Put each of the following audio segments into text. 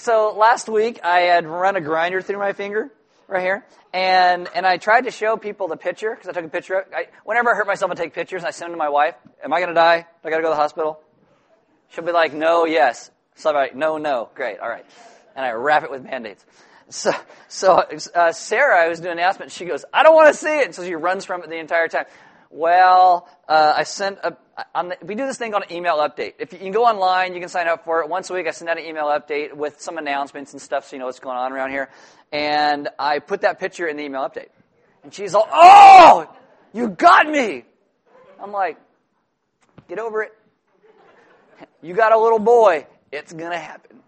so last week I had run a grinder through my finger right here, and and I tried to show people the picture because I took a picture. I, whenever I hurt myself, I take pictures and I send them to my wife. Am I going to die? Do I got to go to the hospital? She'll be like, no, yes. So I'm like, no, no, great, all right, and I wrap it with band-aids. So, so uh, Sarah, I was doing an announcement. She goes, "I don't want to see it," And so she runs from it the entire time. Well, uh, I sent a. The, we do this thing called an email update. If you, you, can go online, you can sign up for it. Once a week, I send out an email update with some announcements and stuff, so you know what's going on around here. And I put that picture in the email update, and she's all, "Oh, you got me!" I'm like, "Get over it. You got a little boy. It's gonna happen."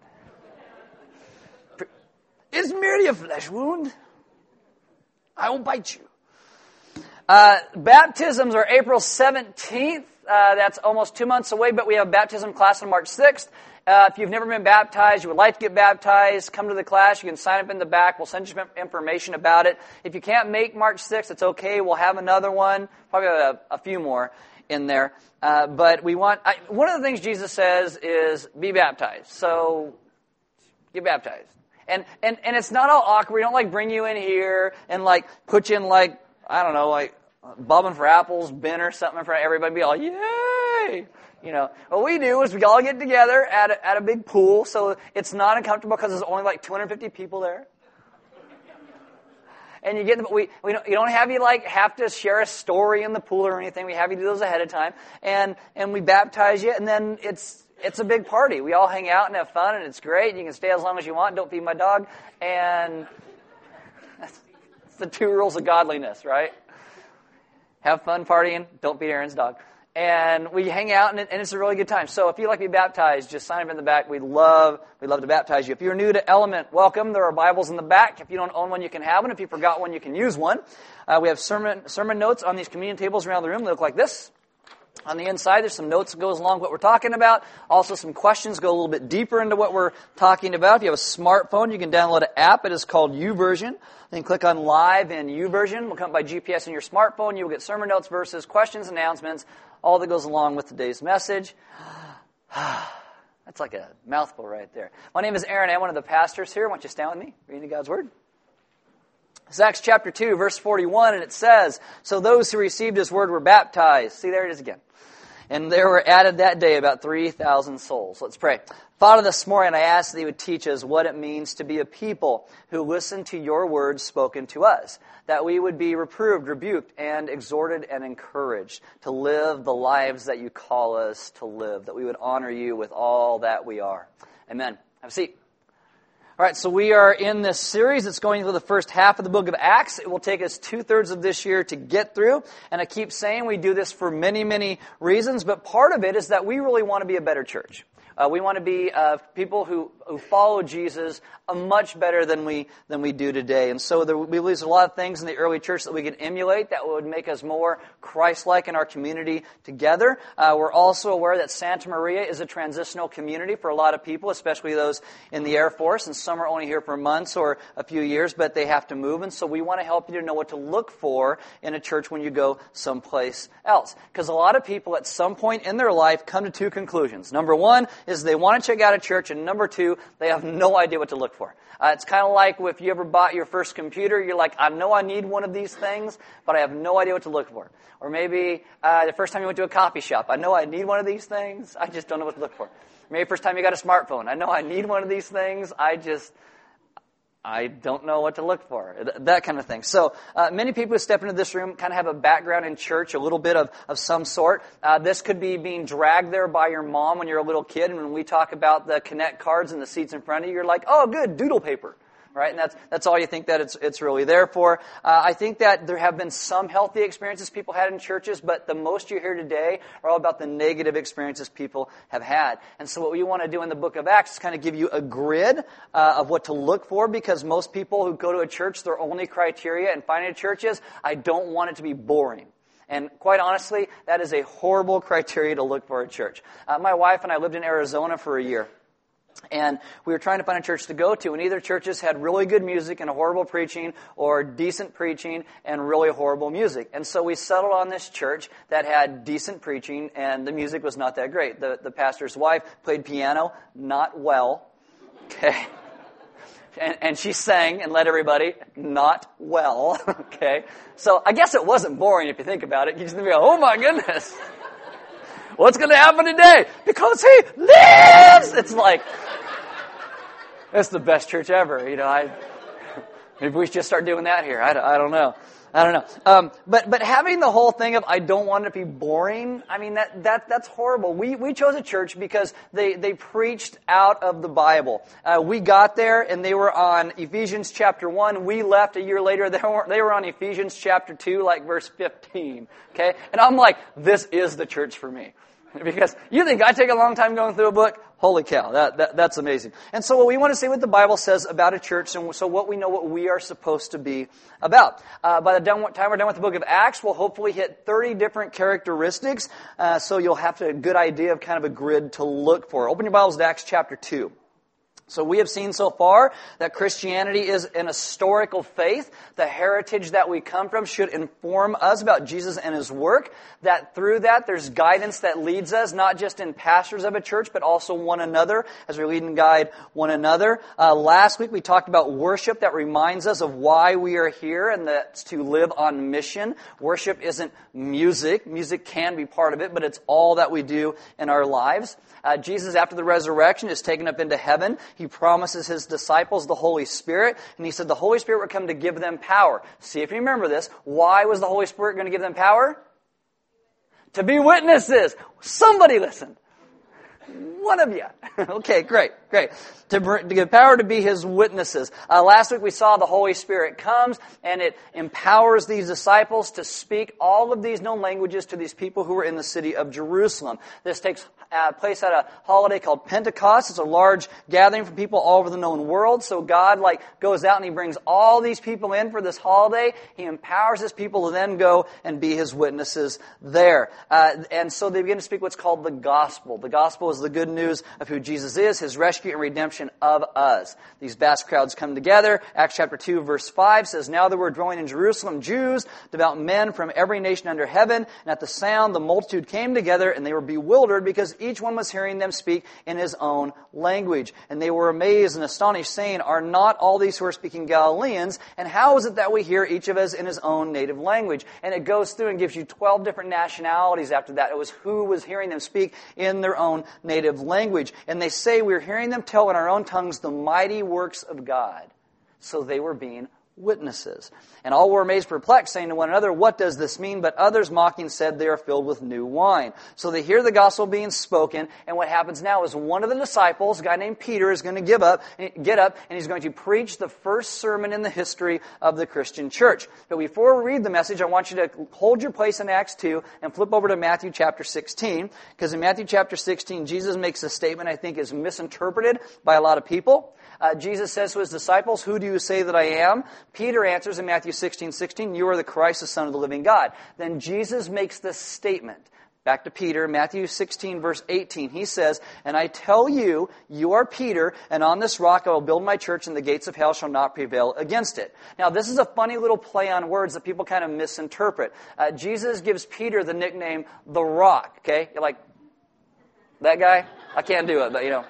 It's merely a flesh wound. I will bite you. Uh, baptisms are April 17th. Uh, that's almost two months away, but we have a baptism class on March 6th. Uh, if you've never been baptized, you would like to get baptized, come to the class. You can sign up in the back. We'll send you information about it. If you can't make March 6th, it's okay. We'll have another one, probably a, a few more in there. Uh, but we want, I, one of the things Jesus says is be baptized. So get baptized. And, and, and it's not all awkward. We don't like bring you in here and like put you in like, I don't know, like bobbing for apples bin or something for everybody be all, yay! You know, what we do is we all get together at a, at a big pool, so it's not uncomfortable because there's only like 250 people there. And you get, the, we, we don't, you don't have you like have to share a story in the pool or anything. We have you do those ahead of time, and and we baptize you, and then it's it's a big party. We all hang out and have fun, and it's great. You can stay as long as you want. Don't feed my dog. And that's the two rules of godliness, right? Have fun partying. Don't beat Aaron's dog. And we hang out, and, and it's a really good time. So if you'd like to be baptized, just sign up in the back. We'd love, we'd love to baptize you. If you're new to Element, welcome. There are Bibles in the back. If you don't own one, you can have one. If you forgot one, you can use one. Uh, we have sermon, sermon notes on these communion tables around the room. They look like this. On the inside, there's some notes that goes along with what we're talking about. Also, some questions go a little bit deeper into what we're talking about. If you have a smartphone, you can download an app. It is called YouVersion. Then click on Live in YouVersion. Will come by GPS on your smartphone. You will get sermon notes, verses, questions, announcements, all that goes along with today's message. That's like a mouthful right there. My name is Aaron. I'm one of the pastors here. Why don't you stand with me? Reading God's Word. It's Acts chapter 2, verse 41, and it says, So those who received his word were baptized. See, there it is again. And there were added that day about 3,000 souls. Let's pray. Father, this morning I ask that you would teach us what it means to be a people who listen to your words spoken to us. That we would be reproved, rebuked, and exhorted and encouraged to live the lives that you call us to live. That we would honor you with all that we are. Amen. Have a seat. All right, so we are in this series. It's going through the first half of the book of Acts. It will take us two thirds of this year to get through. And I keep saying we do this for many, many reasons, but part of it is that we really want to be a better church. Uh, we want to be uh, people who, who follow Jesus uh, much better than we than we do today. And so there, we there's a lot of things in the early church that we can emulate that would make us more Christ-like in our community together. Uh, we're also aware that Santa Maria is a transitional community for a lot of people, especially those in the Air Force. And some are only here for months or a few years, but they have to move. And so we want to help you to know what to look for in a church when you go someplace else. Because a lot of people at some point in their life come to two conclusions. Number one is they want to check out a church, and number two, they have no idea what to look for. Uh, it's kind of like if you ever bought your first computer, you're like, I know I need one of these things, but I have no idea what to look for. Or maybe uh, the first time you went to a coffee shop, I know I need one of these things, I just don't know what to look for. Maybe first time you got a smartphone, I know I need one of these things, I just I don't know what to look for, that kind of thing. So uh, many people who step into this room kind of have a background in church, a little bit of, of some sort. Uh, this could be being dragged there by your mom when you're a little kid, and when we talk about the connect cards and the seats in front of you, you're like, oh, good, doodle paper right? And that's, that's all you think that it's, it's really there for. Uh, I think that there have been some healthy experiences people had in churches, but the most you hear today are all about the negative experiences people have had. And so what we want to do in the book of Acts is kind of give you a grid uh, of what to look for because most people who go to a church, their only criteria in finding a church is, I don't want it to be boring. And quite honestly, that is a horrible criteria to look for a church. Uh, my wife and I lived in Arizona for a year. And we were trying to find a church to go to, and either churches had really good music and horrible preaching, or decent preaching and really horrible music. And so we settled on this church that had decent preaching, and the music was not that great. The, the pastor's wife played piano, not well. Okay. and, and she sang and led everybody not well. okay, so I guess it wasn't boring if you think about it. You just think, oh my goodness, what's going to happen today? Because he lives. It's like it's the best church ever. You know, I maybe we should just start doing that here. I, I don't know. I don't know. Um, but but having the whole thing of I don't want it to be boring. I mean that that that's horrible. We we chose a church because they they preached out of the Bible. Uh, we got there and they were on Ephesians chapter one. We left a year later. They were they were on Ephesians chapter two, like verse fifteen. Okay, and I'm like, this is the church for me. Because you think I take a long time going through a book? Holy cow, that, that, that's amazing. And so what we want to see what the Bible says about a church, and so what we know what we are supposed to be about. Uh, by the time we're done with the book of Acts, we'll hopefully hit 30 different characteristics, uh, so you'll have a good idea of kind of a grid to look for. Open your Bibles to Acts chapter 2. So we have seen so far that Christianity is an historical faith. The heritage that we come from should inform us about Jesus and His work. That through that there's guidance that leads us, not just in pastors of a church, but also one another as we lead and guide one another. Uh, last week we talked about worship that reminds us of why we are here, and that's to live on mission. Worship isn't music. Music can be part of it, but it's all that we do in our lives. Uh, Jesus, after the resurrection, is taken up into heaven. He promises his disciples the Holy Spirit, and he said the Holy Spirit would come to give them power. See if you remember this. Why was the Holy Spirit going to give them power? To be witnesses. Somebody listen. One of you. okay, great, great. To, bring, to give power to be his witnesses. Uh, last week we saw the Holy Spirit comes and it empowers these disciples to speak all of these known languages to these people who were in the city of Jerusalem. This takes uh, place at a holiday called Pentecost. It's a large gathering from people all over the known world. So God like goes out and he brings all these people in for this holiday. He empowers his people to then go and be his witnesses there. Uh, and so they begin to speak what's called the gospel. The gospel is the good news of who Jesus is, his rescue and redemption of us. These vast crowds come together. Acts chapter 2 verse 5 says, Now there were dwelling in Jerusalem Jews, devout men from every nation under heaven, and at the sound the multitude came together and they were bewildered because each one was hearing them speak in his own language. And they were amazed and astonished, saying, Are not all these who are speaking Galileans? And how is it that we hear each of us in his own native language? And it goes through and gives you 12 different nationalities after that. It was who was hearing them speak in their own native language. And they say, We're hearing them tell in our own tongues the mighty works of God. So they were being witnesses. And all were amazed, perplexed, saying to one another, What does this mean? But others mocking said, They are filled with new wine. So they hear the gospel being spoken, and what happens now is one of the disciples, a guy named Peter, is going to give up, eh, get up, and he's going to preach the first sermon in the history of the Christian church. But before we read the message, I want you to hold your place in Acts 2 and flip over to Matthew chapter 16, because in Matthew chapter 16, Jesus makes a statement I think is misinterpreted by a lot of people. Uh, Jesus says to his disciples, Who do you say that I am? Peter answers in Matthew 16, 16, You are the Christ, the Son of the living God. Then Jesus makes this statement. Back to Peter, Matthew 16, verse 18. He says, And I tell you, you are Peter, and on this rock I will build my church, and the gates of hell shall not prevail against it. Now, this is a funny little play on words that people kind of misinterpret. Uh, Jesus gives Peter the nickname the rock, okay? You're like, that guy? I can't do it, but you know.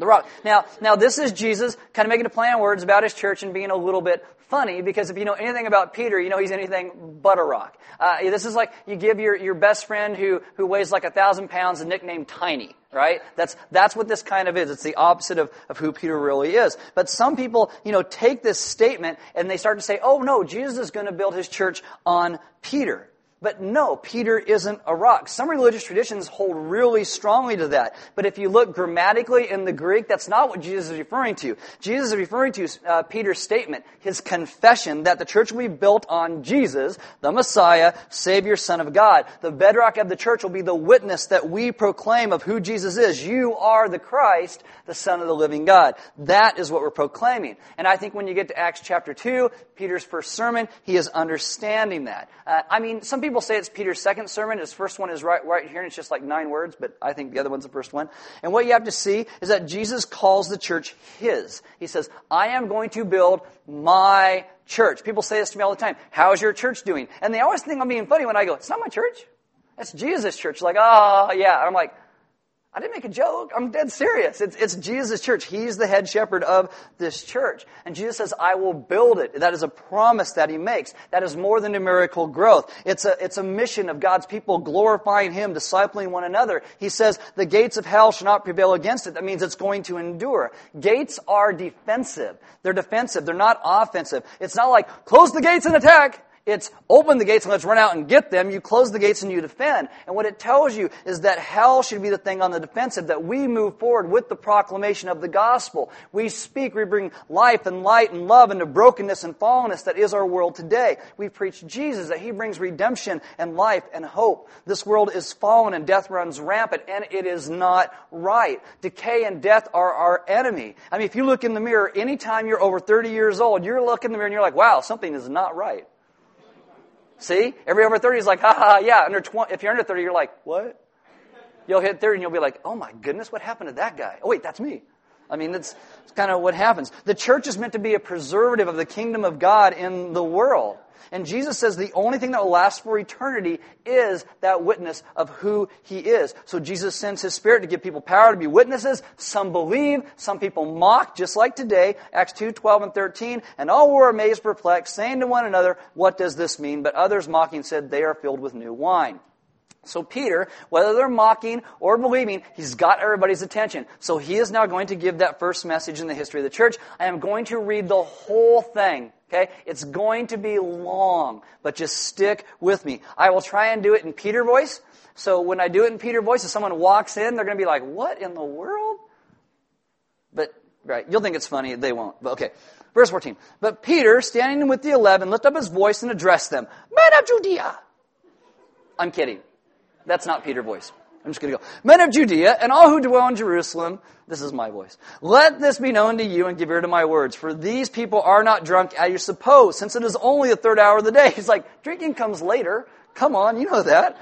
The rock. Now, now this is Jesus kind of making a play on words about his church and being a little bit funny because if you know anything about Peter, you know he's anything but a rock. Uh, this is like you give your, your best friend who, who weighs like a thousand pounds a nickname Tiny, right? That's, that's what this kind of is. It's the opposite of, of who Peter really is. But some people, you know, take this statement and they start to say, oh no, Jesus is going to build his church on Peter. But no, Peter isn't a rock. Some religious traditions hold really strongly to that. But if you look grammatically in the Greek, that's not what Jesus is referring to. Jesus is referring to uh, Peter's statement, his confession that the church will be built on Jesus, the Messiah, Savior, Son of God. The bedrock of the church will be the witness that we proclaim of who Jesus is. You are the Christ, the Son of the living God. That is what we're proclaiming. And I think when you get to Acts chapter 2, Peter's first sermon, he is understanding that. Uh, I mean, some people people say it's Peter's second sermon. His first one is right, right here, and it's just like nine words, but I think the other one's the first one. And what you have to see is that Jesus calls the church his. He says, I am going to build my church. People say this to me all the time. How is your church doing? And they always think I'm being funny when I go, it's not my church. That's Jesus' church. Like, oh, yeah. And I'm like, I didn't make a joke. I'm dead serious. It's, it's Jesus' church. He's the head shepherd of this church. And Jesus says, I will build it. That is a promise that he makes. That is more than numerical growth. It's a, it's a mission of God's people glorifying him, discipling one another. He says, the gates of hell shall not prevail against it. That means it's going to endure. Gates are defensive. They're defensive. They're not offensive. It's not like, close the gates and attack. It's open the gates and let's run out and get them. You close the gates and you defend. And what it tells you is that hell should be the thing on the defensive, that we move forward with the proclamation of the gospel. We speak, we bring life and light and love into brokenness and fallenness that is our world today. We preach Jesus, that He brings redemption and life and hope. This world is fallen and death runs rampant and it is not right. Decay and death are our enemy. I mean, if you look in the mirror, anytime you're over 30 years old, you're looking in the mirror and you're like, wow, something is not right. See? Every over 30 is like, ha ha, yeah. Under 20, if you're under 30, you're like, what? You'll hit 30 and you'll be like, oh my goodness, what happened to that guy? Oh wait, that's me. I mean, that's, kind of what happens. The church is meant to be a preservative of the kingdom of God in the world. And Jesus says the only thing that will last for eternity is that witness of who He is. So Jesus sends His Spirit to give people power to be witnesses. Some believe, some people mock, just like today, Acts 2, 12 and 13. And all were amazed, perplexed, saying to one another, what does this mean? But others mocking said, they are filled with new wine. So Peter, whether they're mocking or believing, he's got everybody's attention. So he is now going to give that first message in the history of the church. I am going to read the whole thing. Okay? It's going to be long, but just stick with me. I will try and do it in Peter voice. So when I do it in Peter voice, if someone walks in, they're going to be like, what in the world? But, right, you'll think it's funny. They won't. But okay. Verse 14. But Peter, standing with the eleven, lifted up his voice and addressed them. Men of Judea! I'm kidding. That's not Peter voice. I'm just going to go. Men of Judea and all who dwell in Jerusalem, this is my voice. Let this be known to you and give ear to my words. For these people are not drunk as you suppose, since it is only the third hour of the day. He's like, drinking comes later. Come on, you know that.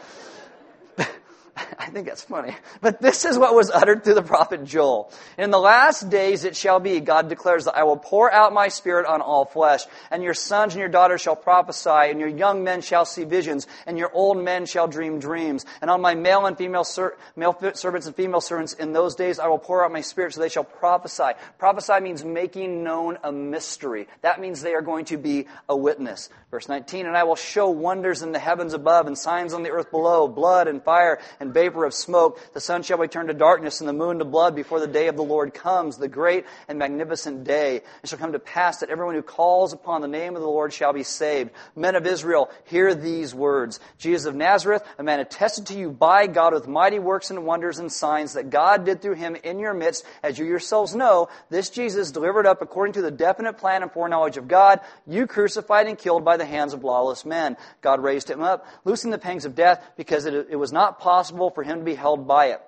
I think that's funny. But this is what was uttered through the prophet Joel. In the last days it shall be, God declares that I will pour out my spirit on all flesh, and your sons and your daughters shall prophesy, and your young men shall see visions, and your old men shall dream dreams. And on my male and female ser- male servants and female servants in those days I will pour out my spirit so they shall prophesy. Prophesy means making known a mystery. That means they are going to be a witness. Verse 19, and I will show wonders in the heavens above and signs on the earth below, blood and fire and vapor of smoke. The sun shall be turned to darkness and the moon to blood before the day of the Lord comes, the great and magnificent day. It shall come to pass that everyone who calls upon the name of the Lord shall be saved. Men of Israel, hear these words. Jesus of Nazareth, a man attested to you by God with mighty works and wonders and signs that God did through him in your midst, as you yourselves know, this Jesus delivered up according to the definite plan and foreknowledge of God, you crucified and killed by the hands of lawless men. God raised him up, loosing the pangs of death, because it, it was not possible for him to be held by it.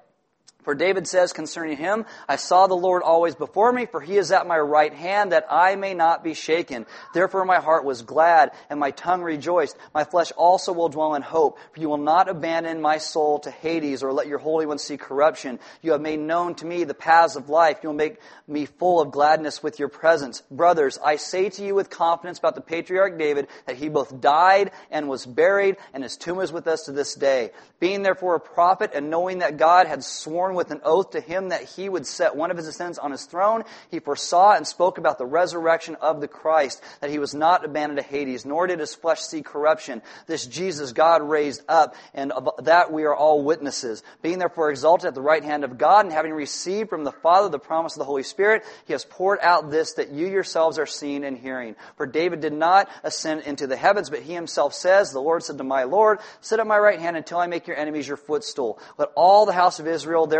For David says concerning him, I saw the Lord always before me, for he is at my right hand, that I may not be shaken. Therefore my heart was glad, and my tongue rejoiced. My flesh also will dwell in hope, for you will not abandon my soul to Hades, or let your Holy One see corruption. You have made known to me the paths of life. You will make me full of gladness with your presence. Brothers, I say to you with confidence about the patriarch David, that he both died and was buried, and his tomb is with us to this day. Being therefore a prophet, and knowing that God had sworn sworn with an oath to him that he would set one of his descendants on his throne. He foresaw and spoke about the resurrection of the Christ, that he was not abandoned to Hades, nor did his flesh see corruption. This Jesus God raised up, and of that we are all witnesses. Being therefore exalted at the right hand of God, and having received from the Father the promise of the Holy Spirit, he has poured out this that you yourselves are seeing and hearing. For David did not ascend into the heavens, but he himself says, The Lord said to my Lord, Sit at my right hand until I make your enemies your footstool. Let all the house of Israel therefore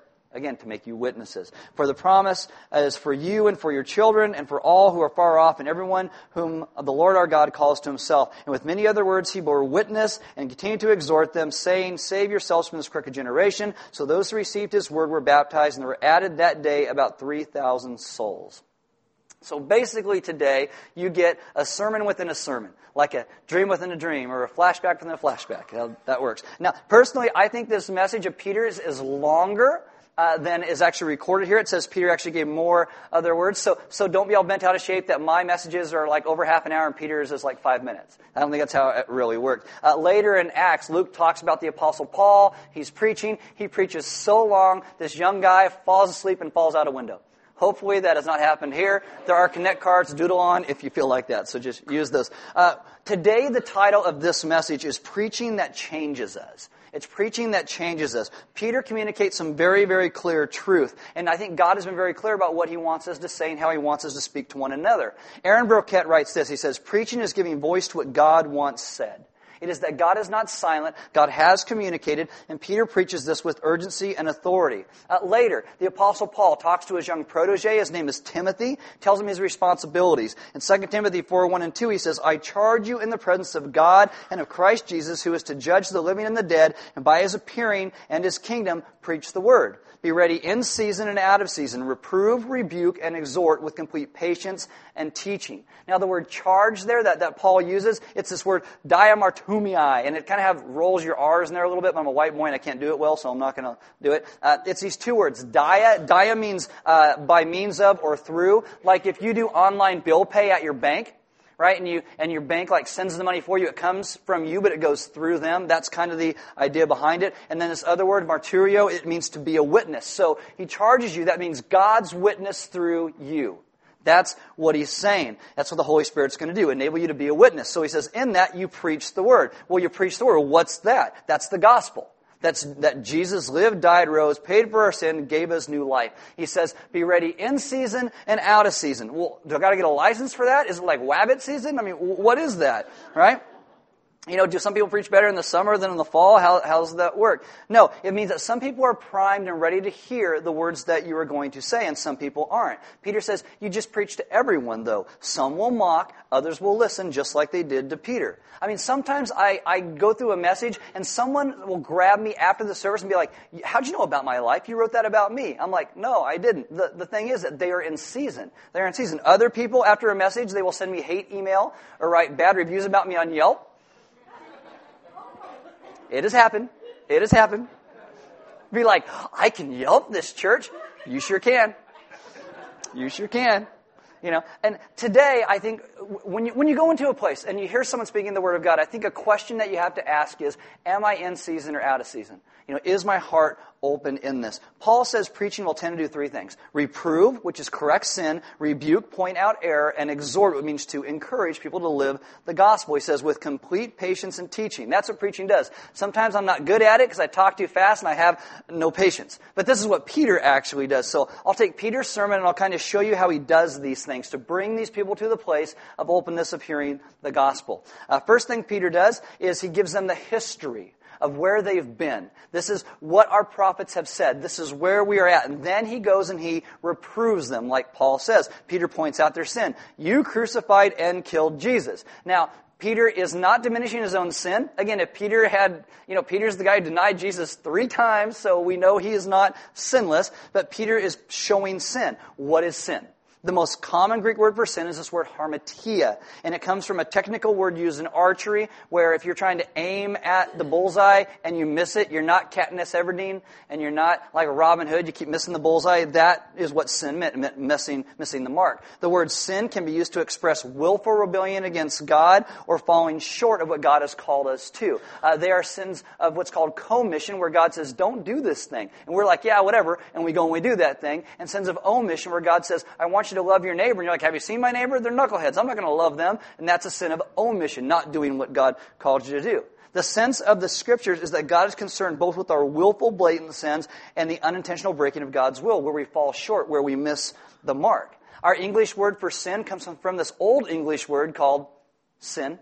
Again, to make you witnesses. For the promise is for you and for your children and for all who are far off and everyone whom the Lord our God calls to himself. And with many other words, he bore witness and continued to exhort them, saying, Save yourselves from this crooked generation. So those who received his word were baptized, and there were added that day about 3,000 souls. So basically, today, you get a sermon within a sermon, like a dream within a dream or a flashback within a flashback. that works. Now, personally, I think this message of Peter's is longer uh, than is actually recorded here. It says Peter actually gave more other words. So, so don't be all bent out of shape that my messages are like over half an hour and Peter's is like five minutes. I don't think that's how it really worked. Uh, later in Acts, Luke talks about the Apostle Paul. He's preaching. He preaches so long, this young guy falls asleep and falls out a window. Hopefully that has not happened here. There are connect cards, doodle on if you feel like that. So just use those. Uh, today the title of this message is Preaching That Changes Us. It's preaching that changes us. Peter communicates some very, very clear truth. And I think God has been very clear about what he wants us to say and how he wants us to speak to one another. Aaron Burkett writes this. He says, preaching is giving voice to what God once said. It is that God is not silent. God has communicated, and Peter preaches this with urgency and authority. Uh, later, the apostle Paul talks to his young protege. His name is Timothy, tells him his responsibilities. In 2 Timothy 4, 1 and 2, he says, I charge you in the presence of God and of Christ Jesus, who is to judge the living and the dead, and by his appearing and his kingdom, preach the word. Be ready in season and out of season. Reprove, rebuke, and exhort with complete patience and teaching. Now, the word charge there that, that Paul uses, it's this word diamartumii, and it kind of have rolls your R's in there a little bit, but I'm a white boy and I can't do it well, so I'm not going to do it. Uh, it's these two words. Dia, dia means uh, by means of or through. Like if you do online bill pay at your bank, right? And you and your bank like sends the money for you. It comes from you, but it goes through them. That's kind of the idea behind it. And then this other word, marturio, it means to be a witness. So he charges you. That means God's witness through you. That's what he's saying. That's what the Holy Spirit's going to do, enable you to be a witness. So he says, in that you preach the word. Well, you preach the word. What's that? That's the gospel. That's, that Jesus lived, died, rose, paid for our sin, gave us new life. He says, be ready in season and out of season. Well, do I gotta get a license for that? Is it like wabbit season? I mean, what is that? Right? You know, do some people preach better in the summer than in the fall? How, does that work? No, it means that some people are primed and ready to hear the words that you are going to say, and some people aren't. Peter says, you just preach to everyone, though. Some will mock, others will listen, just like they did to Peter. I mean, sometimes I, I go through a message, and someone will grab me after the service and be like, how'd you know about my life? You wrote that about me. I'm like, no, I didn't. The, the thing is that they are in season. They're in season. Other people, after a message, they will send me hate email or write bad reviews about me on Yelp. It has happened. It has happened. Be like, I can Yelp this church. You sure can. You sure can. You know, and today I think when you, when you go into a place and you hear someone speaking the word of God, I think a question that you have to ask is, am I in season or out of season? You know, is my heart open in this? Paul says preaching will tend to do three things. Reprove, which is correct sin, rebuke, point out error, and exhort, which means to encourage people to live the gospel. He says with complete patience and teaching. That's what preaching does. Sometimes I'm not good at it because I talk too fast and I have no patience. But this is what Peter actually does. So I'll take Peter's sermon and I'll kind of show you how he does these things to bring these people to the place of openness of hearing the gospel. Uh, first thing Peter does is he gives them the history of where they've been. This is what our prophets have said. This is where we are at. And then he goes and he reproves them, like Paul says. Peter points out their sin. You crucified and killed Jesus. Now, Peter is not diminishing his own sin. Again, if Peter had, you know, Peter's the guy who denied Jesus three times, so we know he is not sinless, but Peter is showing sin. What is sin? The most common Greek word for sin is this word hamartia, and it comes from a technical word used in archery, where if you're trying to aim at the bullseye and you miss it, you're not Katniss Everdeen, and you're not like Robin Hood, you keep missing the bullseye. That is what sin meant, meant missing, missing the mark. The word sin can be used to express willful rebellion against God or falling short of what God has called us to. Uh, they are sins of what's called commission, where God says, don't do this thing. And we're like, yeah, whatever, and we go and we do that thing. And sins of omission, where God says, I want you you to love your neighbor. And you're like, have you seen my neighbor? They're knuckleheads. I'm not going to love them. And that's a sin of omission, not doing what God called you to do. The sense of the scriptures is that God is concerned both with our willful, blatant sins and the unintentional breaking of God's will, where we fall short, where we miss the mark. Our English word for sin comes from this old English word called sin.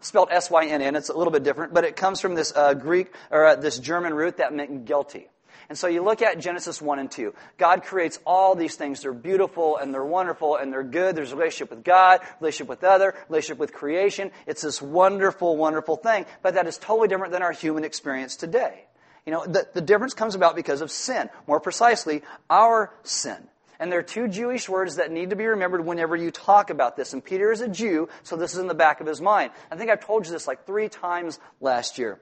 Spelled S-Y-N-N. It's a little bit different, but it comes from this uh, Greek or uh, this German root that meant guilty. And so you look at Genesis 1 and 2. God creates all these things. They're beautiful and they're wonderful and they're good. There's a relationship with God, relationship with other, relationship with creation. It's this wonderful, wonderful thing. But that is totally different than our human experience today. You know, the, the difference comes about because of sin. More precisely, our sin. And there are two Jewish words that need to be remembered whenever you talk about this. And Peter is a Jew, so this is in the back of his mind. I think I've told you this like three times last year.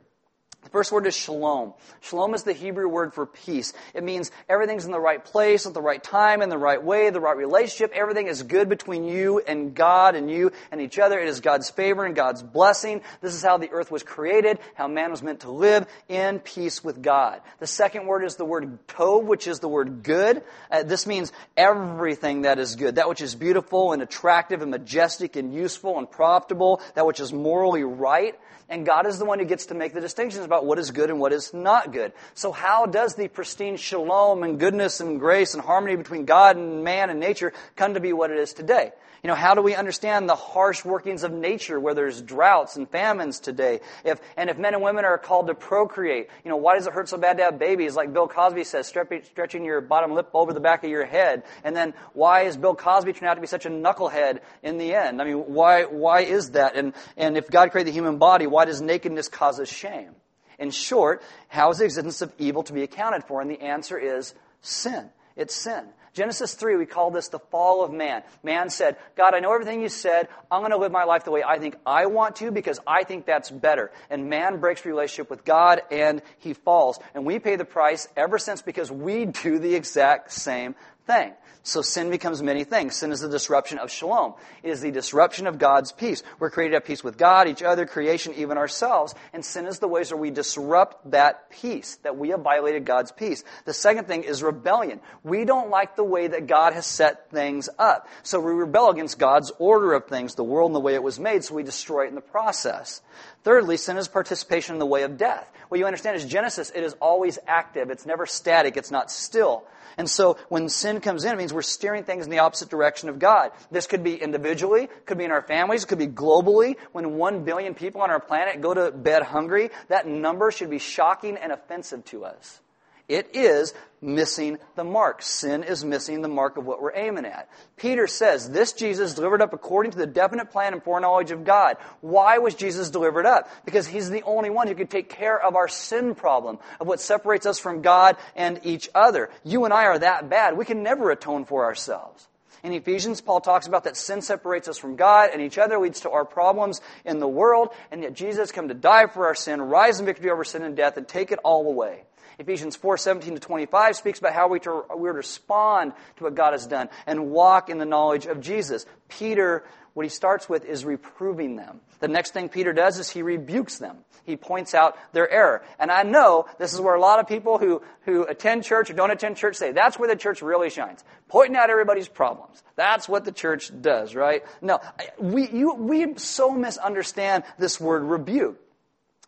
The first word is shalom. Shalom is the Hebrew word for peace. It means everything's in the right place, at the right time, in the right way, the right relationship. Everything is good between you and God and you and each other. It is God's favor and God's blessing. This is how the earth was created, how man was meant to live in peace with God. The second word is the word tov, which is the word good. Uh, this means everything that is good. That which is beautiful and attractive and majestic and useful and profitable. That which is morally right. And God is the one who gets to make the distinctions about what is good and what is not good. So how does the pristine shalom and goodness and grace and harmony between God and man and nature come to be what it is today? You know, how do we understand the harsh workings of nature where there's droughts and famines today? If, and if men and women are called to procreate, you know, why does it hurt so bad to have babies? Like Bill Cosby says, stretching your bottom lip over the back of your head. And then why is Bill Cosby turned out to be such a knucklehead in the end? I mean, why, why is that? And, and if God created the human body, why does nakedness cause us shame? In short, how is the existence of evil to be accounted for? And the answer is sin. It's sin. Genesis 3, we call this the fall of man. Man said, God, I know everything you said. I'm going to live my life the way I think I want to because I think that's better. And man breaks relationship with God and he falls. And we pay the price ever since because we do the exact same thing. So sin becomes many things. Sin is the disruption of shalom. It is the disruption of God's peace. We're created at peace with God, each other, creation, even ourselves. And sin is the ways where we disrupt that peace, that we have violated God's peace. The second thing is rebellion. We don't like the way that God has set things up. So we rebel against God's order of things, the world and the way it was made, so we destroy it in the process. Thirdly, sin is participation in the way of death. What you understand is Genesis, it is always active. It's never static. It's not still. And so when sin comes in, it means we're steering things in the opposite direction of God. This could be individually, could be in our families, could be globally. When one billion people on our planet go to bed hungry, that number should be shocking and offensive to us. It is missing the mark. Sin is missing the mark of what we're aiming at. Peter says, This Jesus delivered up according to the definite plan and foreknowledge of God. Why was Jesus delivered up? Because he's the only one who could take care of our sin problem, of what separates us from God and each other. You and I are that bad. We can never atone for ourselves. In Ephesians, Paul talks about that sin separates us from God and each other, leads to our problems in the world, and yet Jesus came to die for our sin, rise in victory over sin and death, and take it all away. Ephesians 4 17 to 25 speaks about how we to, we're to respond to what God has done and walk in the knowledge of Jesus. Peter, what he starts with is reproving them. The next thing Peter does is he rebukes them. He points out their error. And I know this is where a lot of people who, who attend church or don't attend church say, that's where the church really shines. Pointing out everybody's problems. That's what the church does, right? No, we, you, we so misunderstand this word rebuke.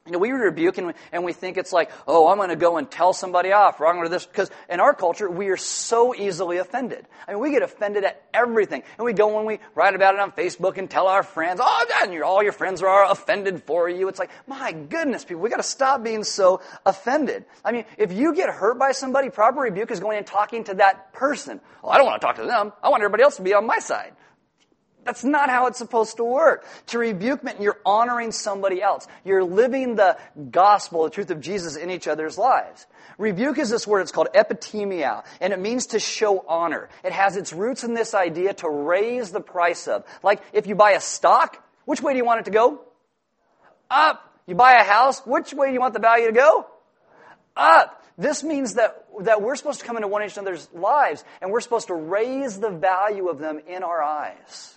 You know, we rebuke and we, and we think it's like, oh, I'm going to go and tell somebody off, or I'm going to this, because in our culture, we are so easily offended. I mean, we get offended at everything. And we go and we write about it on Facebook and tell our friends, oh, and all your friends are offended for you. It's like, my goodness, people, we got to stop being so offended. I mean, if you get hurt by somebody, proper rebuke is going and talking to that person. Well, I don't want to talk to them. I want everybody else to be on my side. That's not how it's supposed to work. To rebuke meant you're honoring somebody else. You're living the gospel, the truth of Jesus in each other's lives. Rebuke is this word, it's called epitimia, and it means to show honor. It has its roots in this idea to raise the price of. Like if you buy a stock, which way do you want it to go? Up. You buy a house, which way do you want the value to go? Up. This means that, that we're supposed to come into one another's lives and we're supposed to raise the value of them in our eyes.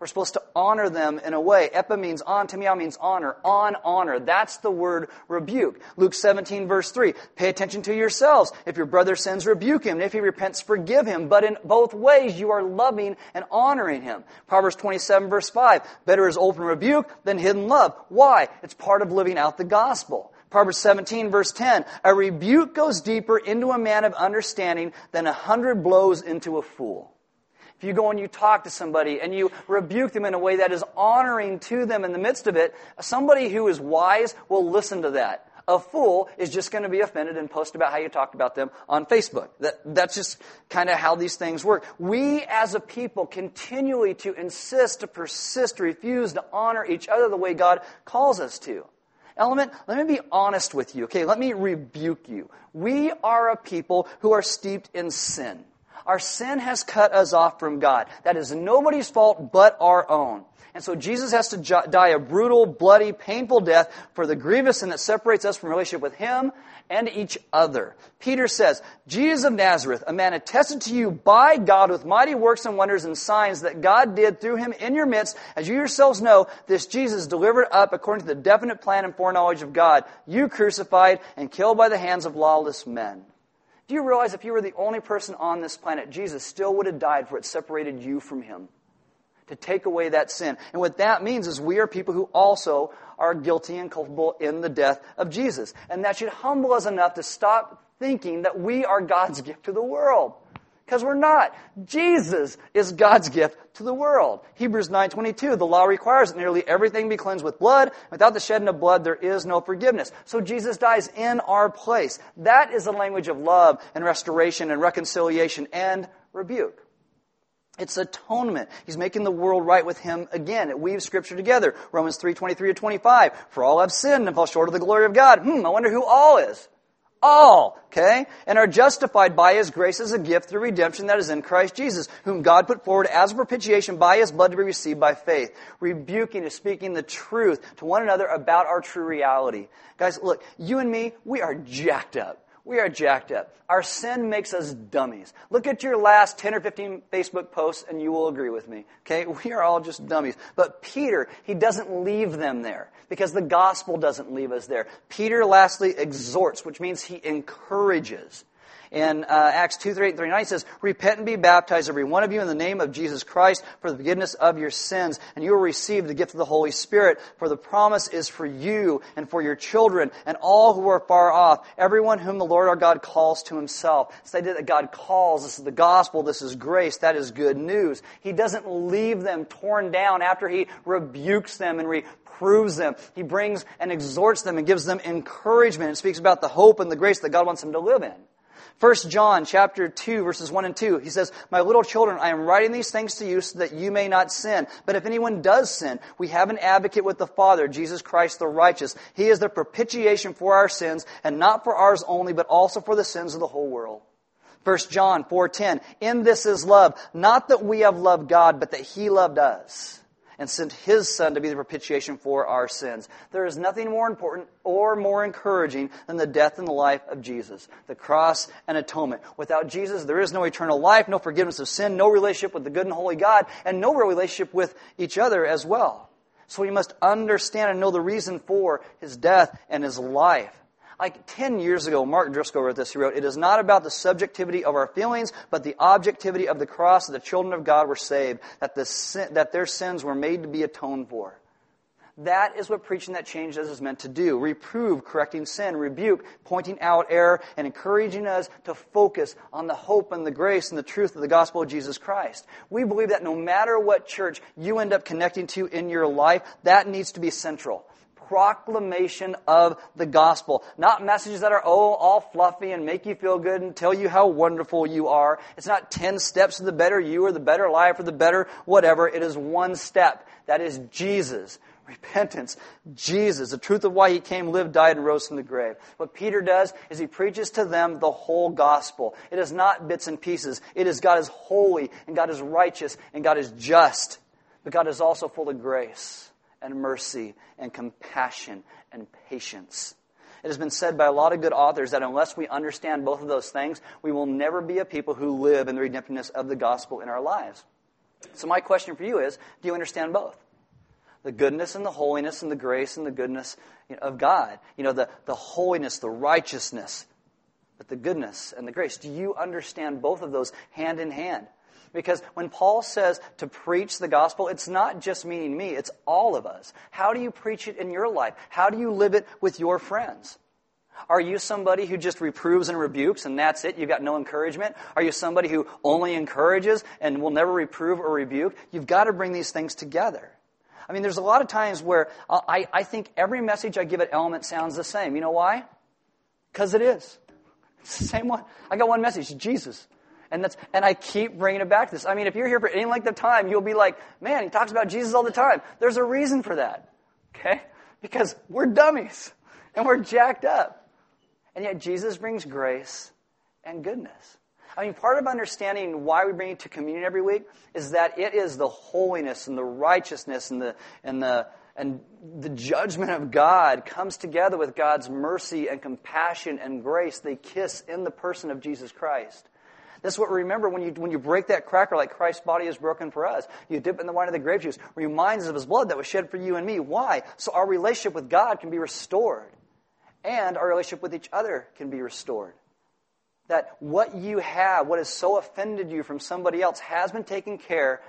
We're supposed to honor them in a way. Epa means on, timia means honor. On honor. That's the word rebuke. Luke 17 verse 3. Pay attention to yourselves. If your brother sins, rebuke him. And if he repents, forgive him. But in both ways, you are loving and honoring him. Proverbs 27 verse 5. Better is open rebuke than hidden love. Why? It's part of living out the gospel. Proverbs 17 verse 10. A rebuke goes deeper into a man of understanding than a hundred blows into a fool. If you go and you talk to somebody and you rebuke them in a way that is honoring to them in the midst of it, somebody who is wise will listen to that. A fool is just going to be offended and post about how you talked about them on Facebook. That, that's just kind of how these things work. We as a people continually to insist, to persist, to refuse to honor each other the way God calls us to. Element, let me be honest with you, okay? Let me rebuke you. We are a people who are steeped in sin. Our sin has cut us off from God. That is nobody's fault but our own. And so Jesus has to die a brutal, bloody, painful death for the grievous sin that separates us from relationship with Him and each other. Peter says, Jesus of Nazareth, a man attested to you by God with mighty works and wonders and signs that God did through him in your midst, as you yourselves know, this Jesus delivered up according to the definite plan and foreknowledge of God, you crucified and killed by the hands of lawless men. Do you realize if you were the only person on this planet, Jesus still would have died for it separated you from him? To take away that sin. And what that means is we are people who also are guilty and culpable in the death of Jesus. And that should humble us enough to stop thinking that we are God's gift to the world. Because we're not. Jesus is God's gift to the world. Hebrews 9.22, the law requires that nearly everything be cleansed with blood. Without the shedding of blood, there is no forgiveness. So Jesus dies in our place. That is the language of love and restoration and reconciliation and rebuke. It's atonement. He's making the world right with him again. It weaves scripture together. Romans 3, 23 to 25. For all have sinned and fall short of the glory of God. Hmm, I wonder who all is all, okay? And are justified by His grace as a gift through redemption that is in Christ Jesus, whom God put forward as a propitiation by His blood to be received by faith. Rebuking is speaking the truth to one another about our true reality. Guys, look, you and me, we are jacked up. We are jacked up. Our sin makes us dummies. Look at your last 10 or 15 Facebook posts and you will agree with me. Okay? We are all just dummies. But Peter, he doesn't leave them there because the gospel doesn't leave us there. Peter lastly exhorts, which means he encourages. In uh, Acts 2, 3, 8, 39, it says, Repent and be baptized, every one of you, in the name of Jesus Christ for the forgiveness of your sins, and you will receive the gift of the Holy Spirit, for the promise is for you and for your children and all who are far off, everyone whom the Lord our God calls to himself. It's the idea that God calls. This is the gospel. This is grace. That is good news. He doesn't leave them torn down after he rebukes them and reproves them. He brings and exhorts them and gives them encouragement and speaks about the hope and the grace that God wants them to live in. 1 John chapter 2 verses 1 and 2, he says, My little children, I am writing these things to you so that you may not sin. But if anyone does sin, we have an advocate with the Father, Jesus Christ the righteous. He is the propitiation for our sins, and not for ours only, but also for the sins of the whole world. 1 John 4:10 In this is love, not that we have loved God, but that he loved us and sent his son to be the propitiation for our sins. There is nothing more important or more encouraging than the death and the life of Jesus, the cross and atonement. Without Jesus, there is no eternal life, no forgiveness of sin, no relationship with the good and holy God, and no real relationship with each other as well. So we must understand and know the reason for his death and his life. Like 10 years ago, Mark Driscoll wrote this. He wrote, It is not about the subjectivity of our feelings, but the objectivity of the cross that the children of God were saved, that, the sin, that their sins were made to be atoned for. That is what preaching that change does is meant to do. Reprove, correcting sin, rebuke, pointing out error, and encouraging us to focus on the hope and the grace and the truth of the gospel of Jesus Christ. We believe that no matter what church you end up connecting to in your life, that needs to be central proclamation of the gospel. Not messages that are, oh, all fluffy and make you feel good and tell you how wonderful you are. It's not 10 steps to the better you or the better life or the better whatever. It is one step. That is Jesus. Repentance. Jesus. The truth of why he came, lived, died, and rose from the grave. What Peter does is he preaches to them the whole gospel. It is not bits and pieces. It is God is holy and God is righteous and God is just. But God is also full of grace and mercy and compassion and patience. It has been said by a lot of good authors that unless we understand both of those things, we will never be a people who live in the redemptiveness of the gospel in our lives. So, my question for you is do you understand both? The goodness and the holiness and the grace and the goodness of God. You know, the, the holiness, the righteousness, but the goodness and the grace. Do you understand both of those hand in hand? Because when Paul says to preach the gospel, it's not just meaning me, it's all of us. How do you preach it in your life? How do you live it with your friends? Are you somebody who just reproves and rebukes and that's it? You've got no encouragement? Are you somebody who only encourages and will never reprove or rebuke? You've got to bring these things together. I mean, there's a lot of times where I, I think every message I give at Element sounds the same. You know why? Because it is. It's the same one. I got one message Jesus. And that's, and I keep bringing it back to this. I mean, if you're here for any length of time, you'll be like, man, he talks about Jesus all the time. There's a reason for that. Okay? Because we're dummies. And we're jacked up. And yet Jesus brings grace and goodness. I mean, part of understanding why we bring it to communion every week is that it is the holiness and the righteousness and the, and the, and the judgment of God comes together with God's mercy and compassion and grace. They kiss in the person of Jesus Christ. This is what we remember when you, when you break that cracker like Christ's body is broken for us. You dip in the wine of the grape juice. Reminds us of his blood that was shed for you and me. Why? So our relationship with God can be restored. And our relationship with each other can be restored. That what you have, what has so offended you from somebody else, has been taken care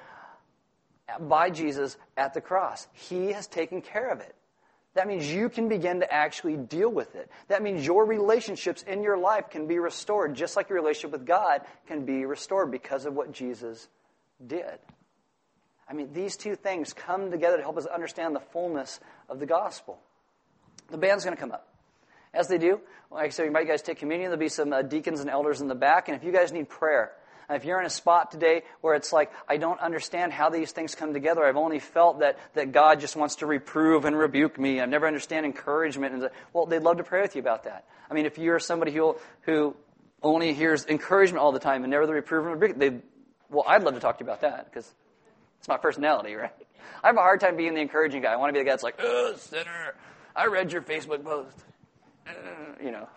by Jesus at the cross. He has taken care of it. That means you can begin to actually deal with it. That means your relationships in your life can be restored, just like your relationship with God can be restored because of what Jesus did. I mean, these two things come together to help us understand the fullness of the gospel. The band's going to come up. As they do, like I said, you might guys take communion. There'll be some uh, deacons and elders in the back. And if you guys need prayer, if you're in a spot today where it's like, I don't understand how these things come together, I've only felt that, that God just wants to reprove and rebuke me, I never understand encouragement, and well, they'd love to pray with you about that. I mean, if you're somebody who, who only hears encouragement all the time and never the reproof and rebuke, they, well, I'd love to talk to you about that because it's my personality, right? I have a hard time being the encouraging guy. I want to be the guy that's like, oh, sinner, I read your Facebook post. Uh, you know,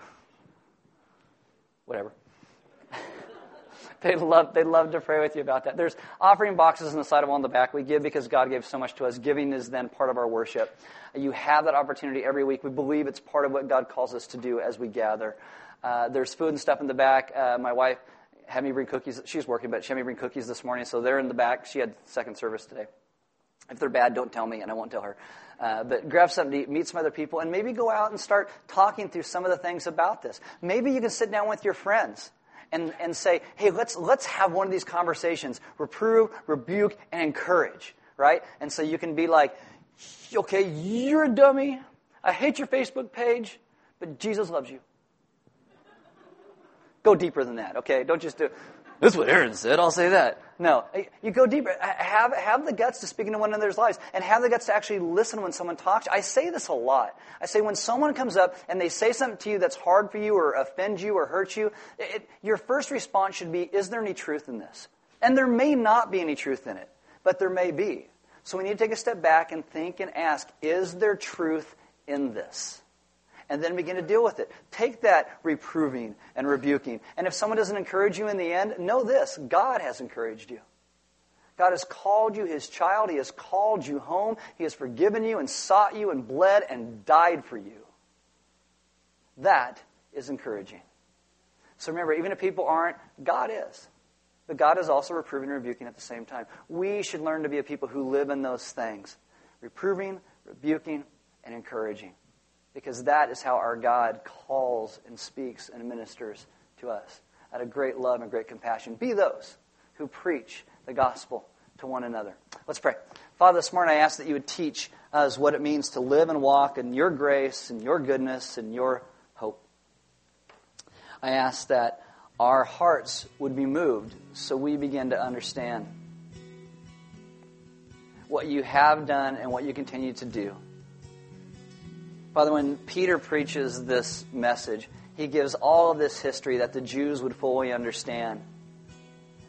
whatever. They'd love, they'd love to pray with you about that. There's offering boxes on the side of one on the back. We give because God gave so much to us. Giving is then part of our worship. You have that opportunity every week. We believe it's part of what God calls us to do as we gather. Uh, there's food and stuff in the back. Uh, my wife had me bring cookies. She's working, but she had me bring cookies this morning, so they're in the back. She had second service today. If they're bad, don't tell me, and I won't tell her. Uh, but grab something to eat, meet some other people, and maybe go out and start talking through some of the things about this. Maybe you can sit down with your friends and, and say, hey, let's, let's have one of these conversations. Reprove, rebuke, and encourage, right? And so you can be like, okay, you're a dummy. I hate your Facebook page, but Jesus loves you. Go deeper than that, okay? Don't just do, that's what Aaron said. I'll say that. No, you go deeper. Have, have the guts to speak into one another's lives and have the guts to actually listen when someone talks. I say this a lot. I say when someone comes up and they say something to you that's hard for you or offends you or hurts you, it, your first response should be, is there any truth in this? And there may not be any truth in it, but there may be. So we need to take a step back and think and ask, is there truth in this? And then begin to deal with it. Take that reproving and rebuking. And if someone doesn't encourage you in the end, know this God has encouraged you. God has called you his child. He has called you home. He has forgiven you and sought you and bled and died for you. That is encouraging. So remember, even if people aren't, God is. But God is also reproving and rebuking at the same time. We should learn to be a people who live in those things reproving, rebuking, and encouraging because that is how our God calls and speaks and ministers to us out of great love and great compassion. Be those who preach the gospel to one another. Let's pray. Father, this morning I ask that you would teach us what it means to live and walk in your grace and your goodness and your hope. I ask that our hearts would be moved so we begin to understand what you have done and what you continue to do. Father, when Peter preaches this message, he gives all of this history that the Jews would fully understand.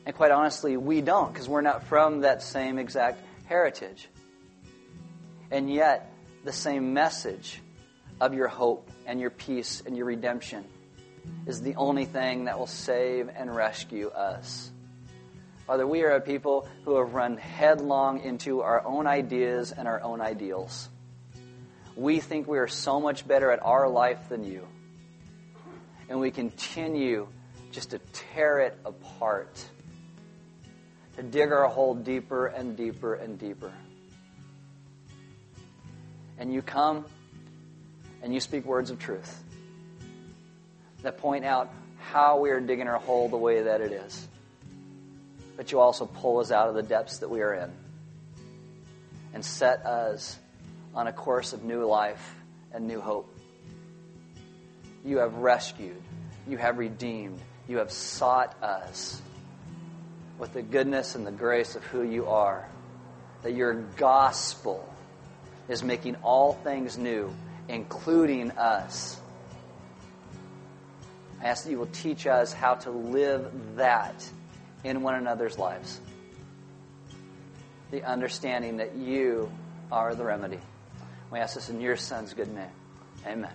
And quite honestly, we don't because we're not from that same exact heritage. And yet, the same message of your hope and your peace and your redemption is the only thing that will save and rescue us. Father, we are a people who have run headlong into our own ideas and our own ideals. We think we are so much better at our life than you. And we continue just to tear it apart, to dig our hole deeper and deeper and deeper. And you come and you speak words of truth that point out how we are digging our hole the way that it is. But you also pull us out of the depths that we are in and set us on a course of new life and new hope. You have rescued, you have redeemed, you have sought us with the goodness and the grace of who you are. That your gospel is making all things new, including us. I ask that you will teach us how to live that in one another's lives. The understanding that you are the remedy. We ask this in your Son's good name. Amen.